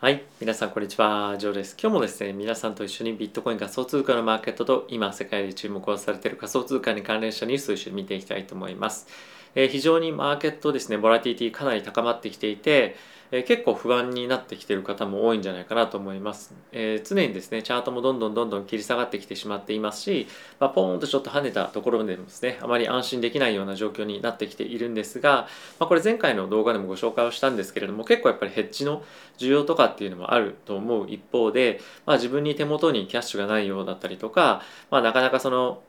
はい、皆さんこんにちは、ジョーです。今日もですね、皆さんと一緒にビットコイン仮想通貨のマーケットと今世界で注目をされている仮想通貨に関連したニュースを一緒に見ていきたいと思います。えー、非常にマーケットですね、ボラティティかなり高まってきていて、え、結構不安になってきてる方も多いんじゃないかなと思います、えー、常にですねチャートもどんどんどんどん切り下がってきてしまっていますし、まあ、ポーンとちょっと跳ねたところでもですねあまり安心できないような状況になってきているんですが、まあ、これ前回の動画でもご紹介をしたんですけれども結構やっぱりヘッジの需要とかっていうのもあると思う一方で、まあ、自分に手元にキャッシュがないようだったりとか、まあ、なかなかその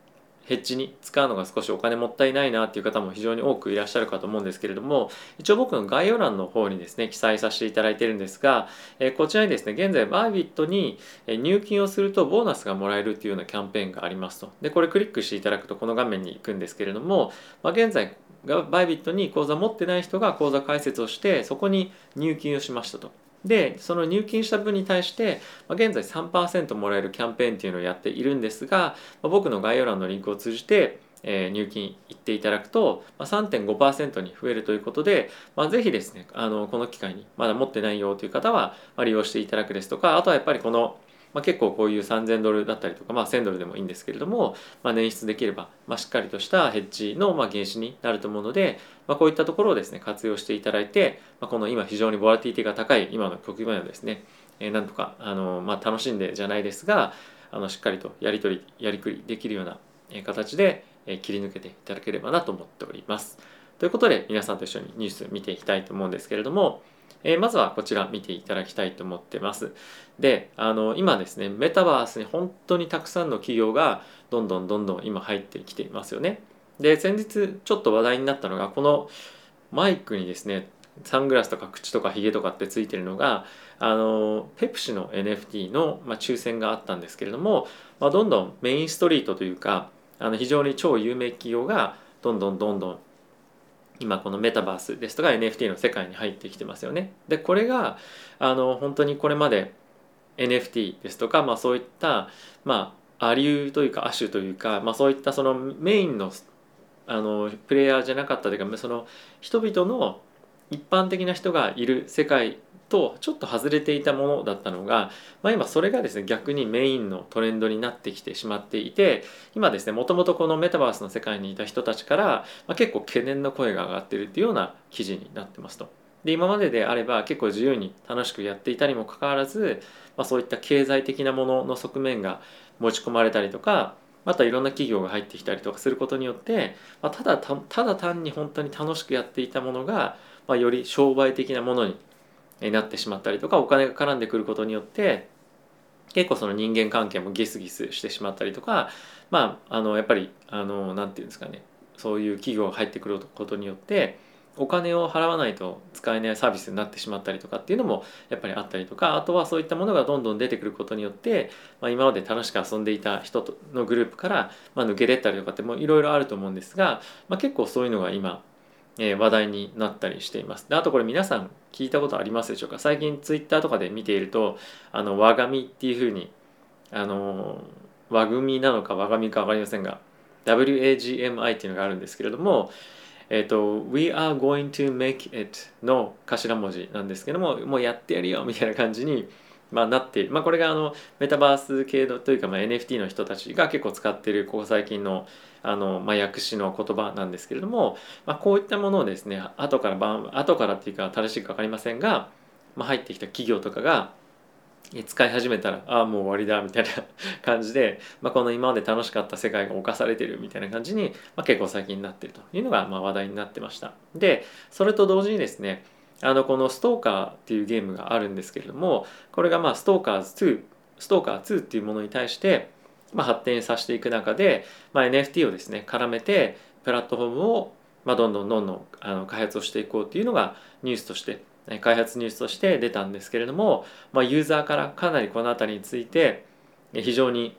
ヘッジに使うのが少しお金もったいないなっていう方も非常に多くいらっしゃるかと思うんですけれども一応僕の概要欄の方にですね記載させていただいているんですが、えこちらにですね現在バービットに入金をするとボーナスがもらえるっていうようなキャンペーンがありますと。でこれクリックしていただくとこの画面に行くんですけれども、まあ、現在バイビットに口座持ってない人が口座開設をしてそこに入金をしましたと。でその入金した分に対して、まあ、現在3%もらえるキャンペーンっていうのをやっているんですが、まあ、僕の概要欄のリンクを通じて、えー、入金いっていただくと、まあ、3.5%に増えるということで、まあ、ぜひですねあのこの機会にまだ持ってないよという方は、まあ、利用していただくですとかあとはやっぱりこのまあ、結構こういう3000ドルだったりとか、まあ、1000ドルでもいいんですけれども、まあ、捻出できれば、まあ、しっかりとしたヘッジのまあ原資になると思うので、まあ、こういったところをですね活用していただいて、まあ、この今非常にボラティティが高い今の局面をですね、えー、なんとかあの、まあ、楽しんでじゃないですがあのしっかりとやり取りやりくりできるような形で切り抜けていただければなと思っております。ということで皆さんと一緒にニュース見ていきたいと思うんですけれども、えー、まずはこちら見ていただきたいと思ってます。で、あの今ですね、メタバースに本当にたくさんの企業がどんどんどんどん今入ってきていますよね。で、先日ちょっと話題になったのが、このマイクにですね、サングラスとか口とかヒゲとかってついてるのがあのペプシの NFT の、まあ、抽選があったんですけれども、まあ、どんどんメインストリートというかあの非常に超有名企業がどんどんどんどん今このメタバースですとか NFT の世界に入ってきてますよね。でこれがあの本当にこれまで NFT ですとか、まあ、そういったまあアリューというか亜種というか、まあ、そういったそのメインのあのプレイヤーじゃなかったというかその人々の一般的な人がいる世界とちょっと外れていたものだったのが、まあ、今それがですね逆にメインのトレンドになってきてしまっていて今ですねもともとこのメタバースの世界にいた人たちから、まあ、結構懸念の声が上がってるっていうような記事になってますと。で今までであれば結構自由に楽しくやっていたにもかかわらず、まあ、そういった経済的なものの側面が持ち込まれたりとかまたいろんな企業が入ってきたりとかすることによって、まあ、ただただ単に本当に楽しくやっていたものが、まあ、より商売的なものになってしまったりとかお金が絡んでくることによって結構その人間関係もギスギスしてしまったりとかまああのやっぱりあのなんていうんですかねそういう企業が入ってくることによってお金を払わないと使えないサービスになってしまったりとかっていうのもやっぱりあったりとかあとはそういったものがどんどん出てくることによって、まあ、今まで楽しく遊んでいた人のグループから、まあ、抜け出ったりとかってもいろいろあると思うんですが、まあ、結構そういうのが今え話題になったりしています。であとこれ皆さん聞いたことありますでしょうか？最近ツイッターとかで見ているとあの和紙っていうふうにあの和組なのか和紙か分かりませんが WAGMI っていうのがあるんですけれどもえっ、と We are going to make it の頭文字なんですけどももうやってやるよみたいな感じにまあ、なっている、まあ、これがあのメタバース系のというか、まあ、NFT の人たちが結構使っているここ最近のあの、まあ、訳詞の言葉なんですけれども、まあ、こういったものをですね後から後からっていうか正しいか分かりませんが、まあ、入ってきた企業とかが使い始めたらああもう終わりだみたいな 感じで、まあ、この今まで楽しかった世界が侵されてるみたいな感じに、まあ、結構最近になってるというのがまあ話題になってました。でそれと同時にですねあのこのストーカーっていうゲームがあるんですけれどもこれがまあストーカーズ2ストーカー2っていうものに対してまあ発展させていく中で、まあ、NFT をですね絡めてプラットフォームをまあどんどんどんどんあの開発をしていこうっていうのがニュースとして開発ニュースとして出たんですけれども、まあ、ユーザーからかなりこの辺りについて非常に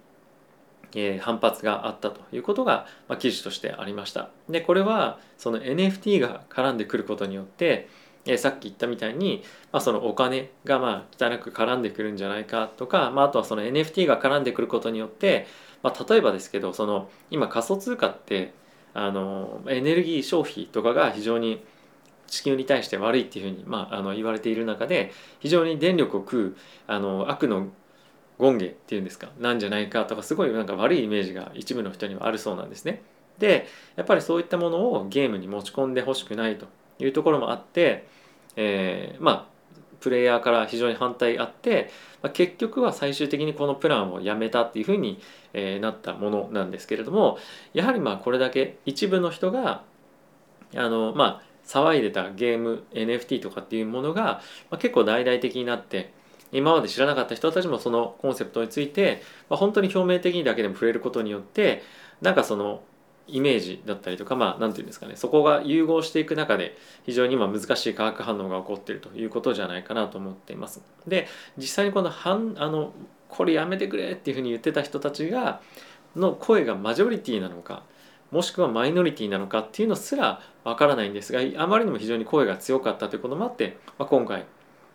反発があったということが、記事としてありました。でこれはその NFT が絡んでくることによってえさっき言ったみたいに、まあ、そのお金がまあ汚く絡んでくるんじゃないかとか、まあ、あとはその NFT が絡んでくることによって、まあ、例えばですけどその今仮想通貨ってあのエネルギー消費とかが非常に地球に対して悪いっていうふうに、まあ、あの言われている中で非常に電力を食うあの悪の権下っていうんですかなんじゃないかとかすごいなんか悪いイメージが一部の人にはあるそうなんですね。でやっぱりそういったものをゲームに持ち込んでほしくないというところもあって、えー、まあプレイヤーから非常に反対あって、まあ、結局は最終的にこのプランをやめたっていうふうに、えー、なったものなんですけれどもやはりまあこれだけ一部の人があのまあ騒いでたゲーム NFT とかっていうものが、まあ、結構大々的になって今まで知らなかった人たちもそのコンセプトについて、まあ、本当に表面的にだけでも触れることによってなんかそのイメージだったりとかまあ何て言うんですかねそこが融合していく中で非常に今難しい化学反応が起こっているということじゃないかなと思っています。で実際にこの反あのこれやめてくれっていうふうに言ってた人たちがの声がマジョリティなのかもしくはマイノリティなのかっていうのすらわからないんですがあまりにも非常に声が強かったということもあって、まあ、今回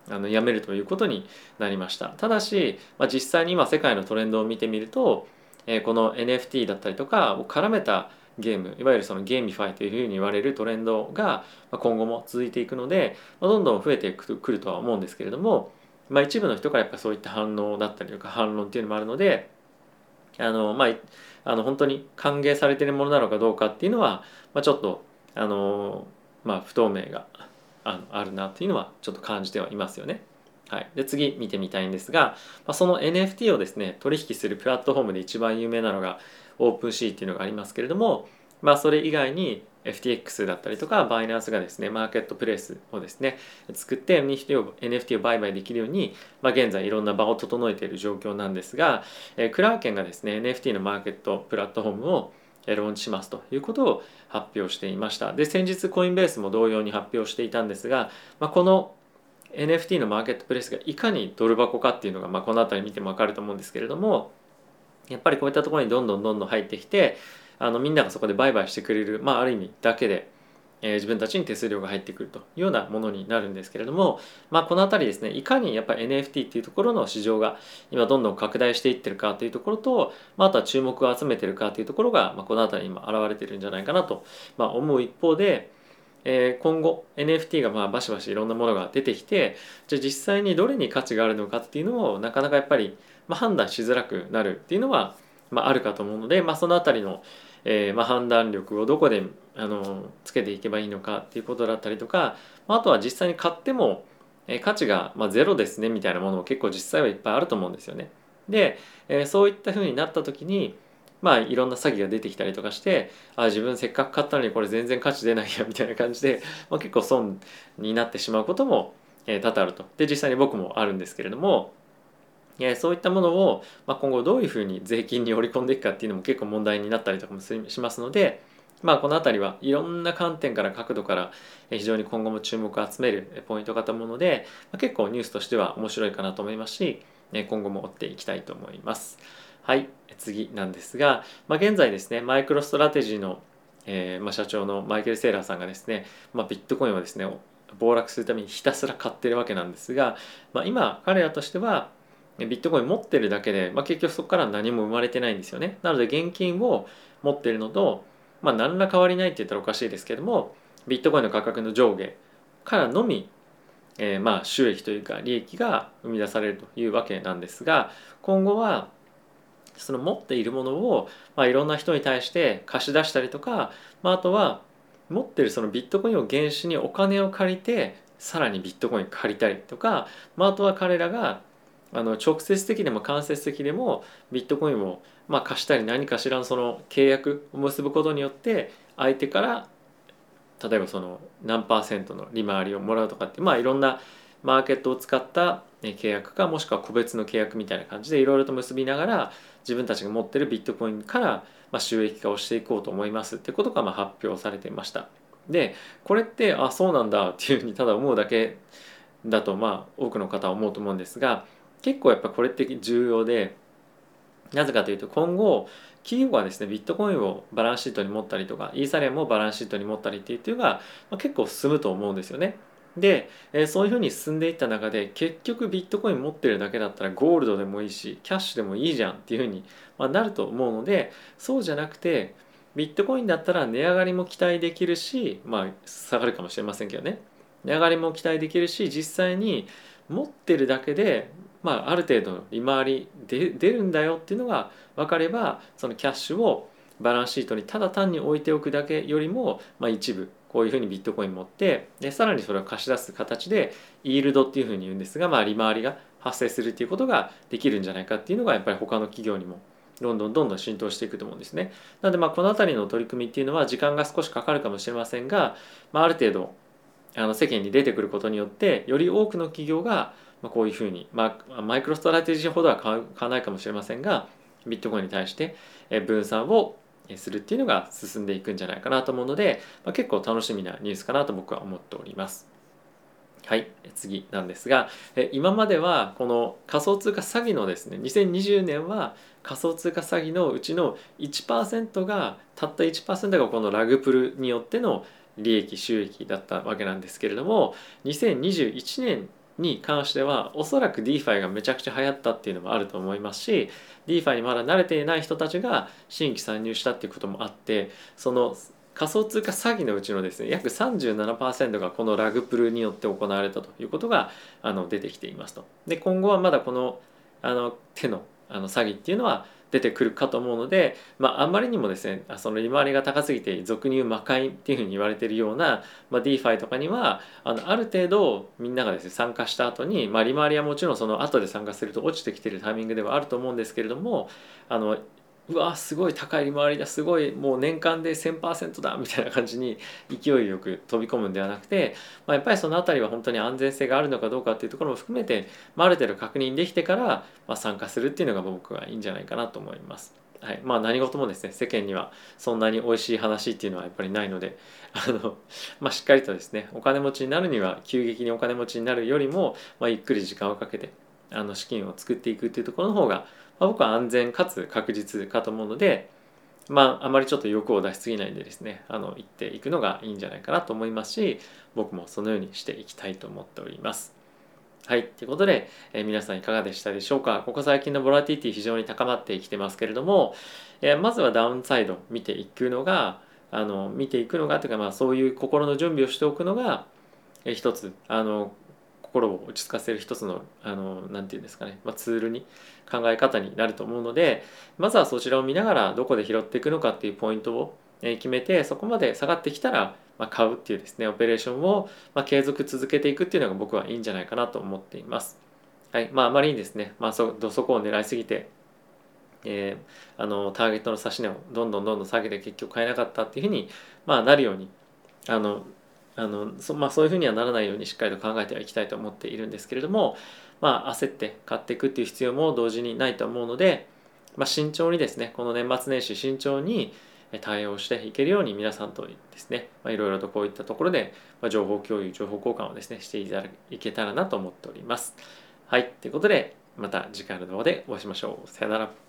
あのやめるということになりましたただし、まあ、実際に今世界のトレンドを見てみると、えー、この NFT だったりとかを絡めたゲームいわゆるその GameFi というふうに言われるトレンドが今後も続いていくのでどんどん増えてくるとは思うんですけれども、まあ、一部の人からやっぱそういった反応だったりとか反論っていうのもあるのであのまああの本当に歓迎されてるものなのかどうかっていうのは、まあ、ちょっとあのまあ不透明があのあるなっていうのはちょっと感じてはいますよね。はい、で次見てみたいんですが、まあ、その NFT をですね取引するプラットフォームで一番有名なのがオープンシーっていうのがありますけれども、まあ、それ以外に FTX だったりとかバイナンスがですねマーケットプレイスをですね作って NFT を NFT を売買できるように、まあ、現在いろんな場を整えている状況なんですが、えクラーケンがですね NFT のマーケットプラットフォームをローンチしますということを発表していました。で先日コインベースも同様に発表していたんですが、まあ、この NFT のマーケットプレイスがいかにドル箱かっていうのが、まあ、この辺り見ても分かると思うんですけれどもやっぱりこういったところにどんどんどんどん入ってきてあのみんながそこで売買してくれる、まあ、ある意味だけで、えー、自分たちに手数料が入ってくるというようなものになるんですけれども、まあ、この辺りですねいかにやっぱり NFT っていうところの市場が今どんどん拡大していってるかというところと、まあ、あとは注目を集めてるかというところが、まあ、この辺りに今現れてるんじゃないかなと、まあ、思う一方でえ今後 NFT がまあバシバシいろんなものが出てきてじゃあ実際にどれに価値があるのかっていうのをなかなかやっぱりまあ判断しづらくなるっていうのはまああるかと思うので、まあ、その辺りの、えまあ判断力をどこであのつけていけばいいのかっていうことだったりとかまあとは実際に買ってもえ価値がまゼロですねみたいなものも結構実際はいっぱいあると思うんですよね。で、えそういったふうになった時にまあいろんな詐欺が出てきたりとかしてあ自分せっかく買ったのにこれ全然価値出ないやみたいな感じで、まあ、結構損になってしまうことも、え、多々あるとで実際に僕もあるんですけれども、え、そういったものを、ま、今後どういうふうに税金に織り込んでいくかっていうのも結構問題になったりとかもしますので、まあ、この辺りはいろんな観点から角度から非常に今後も注目を集めるポイントかと思うので、ま、結構ニュースとしては面白いかなと思いますし今後も追っていきたいと思います。はい、次なんですが、まあ、現在ですね、マイクロストラテジーの、えー、まあ、社長のマイケル・セーラーさんがですね、まあ、ビットコインをですね、暴落するためにひたすら買ってるわけなんですが、まあ、今彼らとしてはビットコイン持ってるだけで、まあ、結局そこから何も生まれてないんですよね。なので現金を持ってるのと、まあ、何ら変わりないって言ったらおかしいですけどもビットコインの価格の上下からのみ、えー、まあ収益というか利益が生み出されるというわけなんですが今後はその持っているものを、まあ、いろんな人に対して貸し出したりとか、まあ、あとは持ってるそのビットコインを原資にお金を借りてさらにビットコイン借りたりとか、まあ、あとは彼らがあの直接的でも間接的でもビットコインをまあ貸したり何かしらのその契約を結ぶことによって相手から例えばその何パーセントの利回りをもらうとかってまあいろんなマーケットを使った契約かもしくは個別の契約みたいな感じでいろいろと結びながら自分たちが持ってるビットコインからま収益化をしていこうと思いますってことがま発表されていました。でこれってあそうなんだっていうふうにただ思うだけだとまあ多くの方は思うと思うんですが結構やっぱこれって重要でなぜかというと今後企業がですねビットコインをバランスシートに持ったりとかイーサリアムをバランスシートに持ったりっていうのが、まあ、結構進むと思うんですよね。で、えー、そういうふうに進んでいった中で結局ビットコイン持ってるだけだったらゴールドでもいいしキャッシュでもいいじゃんっていうふうに、まあ、なると思うのでそうじゃなくてビットコインだったら値上がりも期待できるしまあ下がるかもしれませんけどね。値上がりも期待できるし実際に持ってるだけで、まあ、ある程度の利回りで出るんだよっていうのが分かればそのキャッシュをバランスシートにただ単に置いておくだけよりも、まあ、一部こういうふうにビットコイン持ってでさらにそれを貸し出す形でイールドっていうふうに言うんですが、まあ、利回りが発生するっていうことができるんじゃないかっていうのがやっぱり他の企業にもどんどんどんどん浸透していくと思うんですね。なのでまあこの辺りの取り組みっていうのは時間が少しかかるかもしれませんが、まあ、ある程度あの世間に出てくることによってより多くの企業がこういうふうに、まあ、マイクロストラテジーほどは買わないかもしれませんがビットコインに対して分散をするっていうのが進んでいくんじゃないかなと思うので、まあ、結構楽しみなニュースかなと僕は思っております。はい、次なんですが今まではこの仮想通貨詐欺のですね2020年は仮想通貨詐欺のうちの1%がたった1%がこのラグプルによっての利益収益だったわけなんですけれども2021年に関してはおそらく DeFi がめちゃくちゃ流行ったっていうのもあると思いますし DeFi にまだ慣れていない人たちが新規参入したっていうこともあってその仮想通貨詐欺のうちのですね約37%がこのラグプルによって行われたということがあの出てきていますと。で今後はまだこのあの手のあの詐欺っていうのは出てくるかと思うので、まあ、あんまりにもですねその利回りが高すぎて俗に言う魔界っていうふうに言われているような、まあ、DeFi とかにはあのある程度みんながですね参加した後に、まあ、利回りはもちろんその後で参加すると落ちてきてるタイミングではあると思うんですけれどもあのうわすごい高い利回りだすごいもう年間で1000%だみたいな感じに勢いよく飛び込むんではなくて、まあ、やっぱりその辺りは本当に安全性があるのかどうかっていうところも含めて、まあ、ある程度確認できてから、まあ、参加するっていうのが僕はいいんじゃないかなと思います。はいまあ、何事もですね世間にはそんなに美味しい話っていうのはやっぱりないので あの、まあ、しっかりとですねお金持ちになるには急激にお金持ちになるよりも、まあ、ゆっくり時間をかけてあの資金を作っていくっていうところの方がまあ、僕は安全かつ確実かと思うので、まあ、あまりちょっと欲を出しすぎないでですねあの行っていくのがいいんじゃないかなと思いますし僕もそのようにしていきたいと思っております。はい。ということで、えー、皆さんいかがでしたでしょうか？ここ最近のボラティティ非常に高まってきてますけれども、えー、まずはダウンサイド見ていくのが、あの見ていくのがというか、まあ、そういう心の準備をしておくのが、えー、一つあの心を落ち着かせる一つのあのなて言うんですかね、まあ、ツールに考え方になると思うのでまずはそちらを見ながらどこで拾っていくのかっていうポイントを決めてそこまで下がってきたら、買うっていうですねオペレーションを、継続続けていくっていうのが僕はいいんじゃないかなと思っています。はいまあ、あまりにですね、まあそど、そこを狙いすぎてえー、あのターゲットの指し値をどんどんどんどん下げて結局買えなかったっていうふうに、まあ、なるようにあのあのそ,、まあ、そういうふうにはならないようにしっかりと考えてはいきたいと思っているんですけれども、まあ、焦って買っていくっていう必要も同時にないと思うので、まあ、慎重にですねこの年末年始慎重に対応していけるように皆さんとですね、いろいろとこういったところで情報共有情報交換をですねしていただけたらなと思っております。はいということでまた次回の動画でお会いしましょう。さよなら。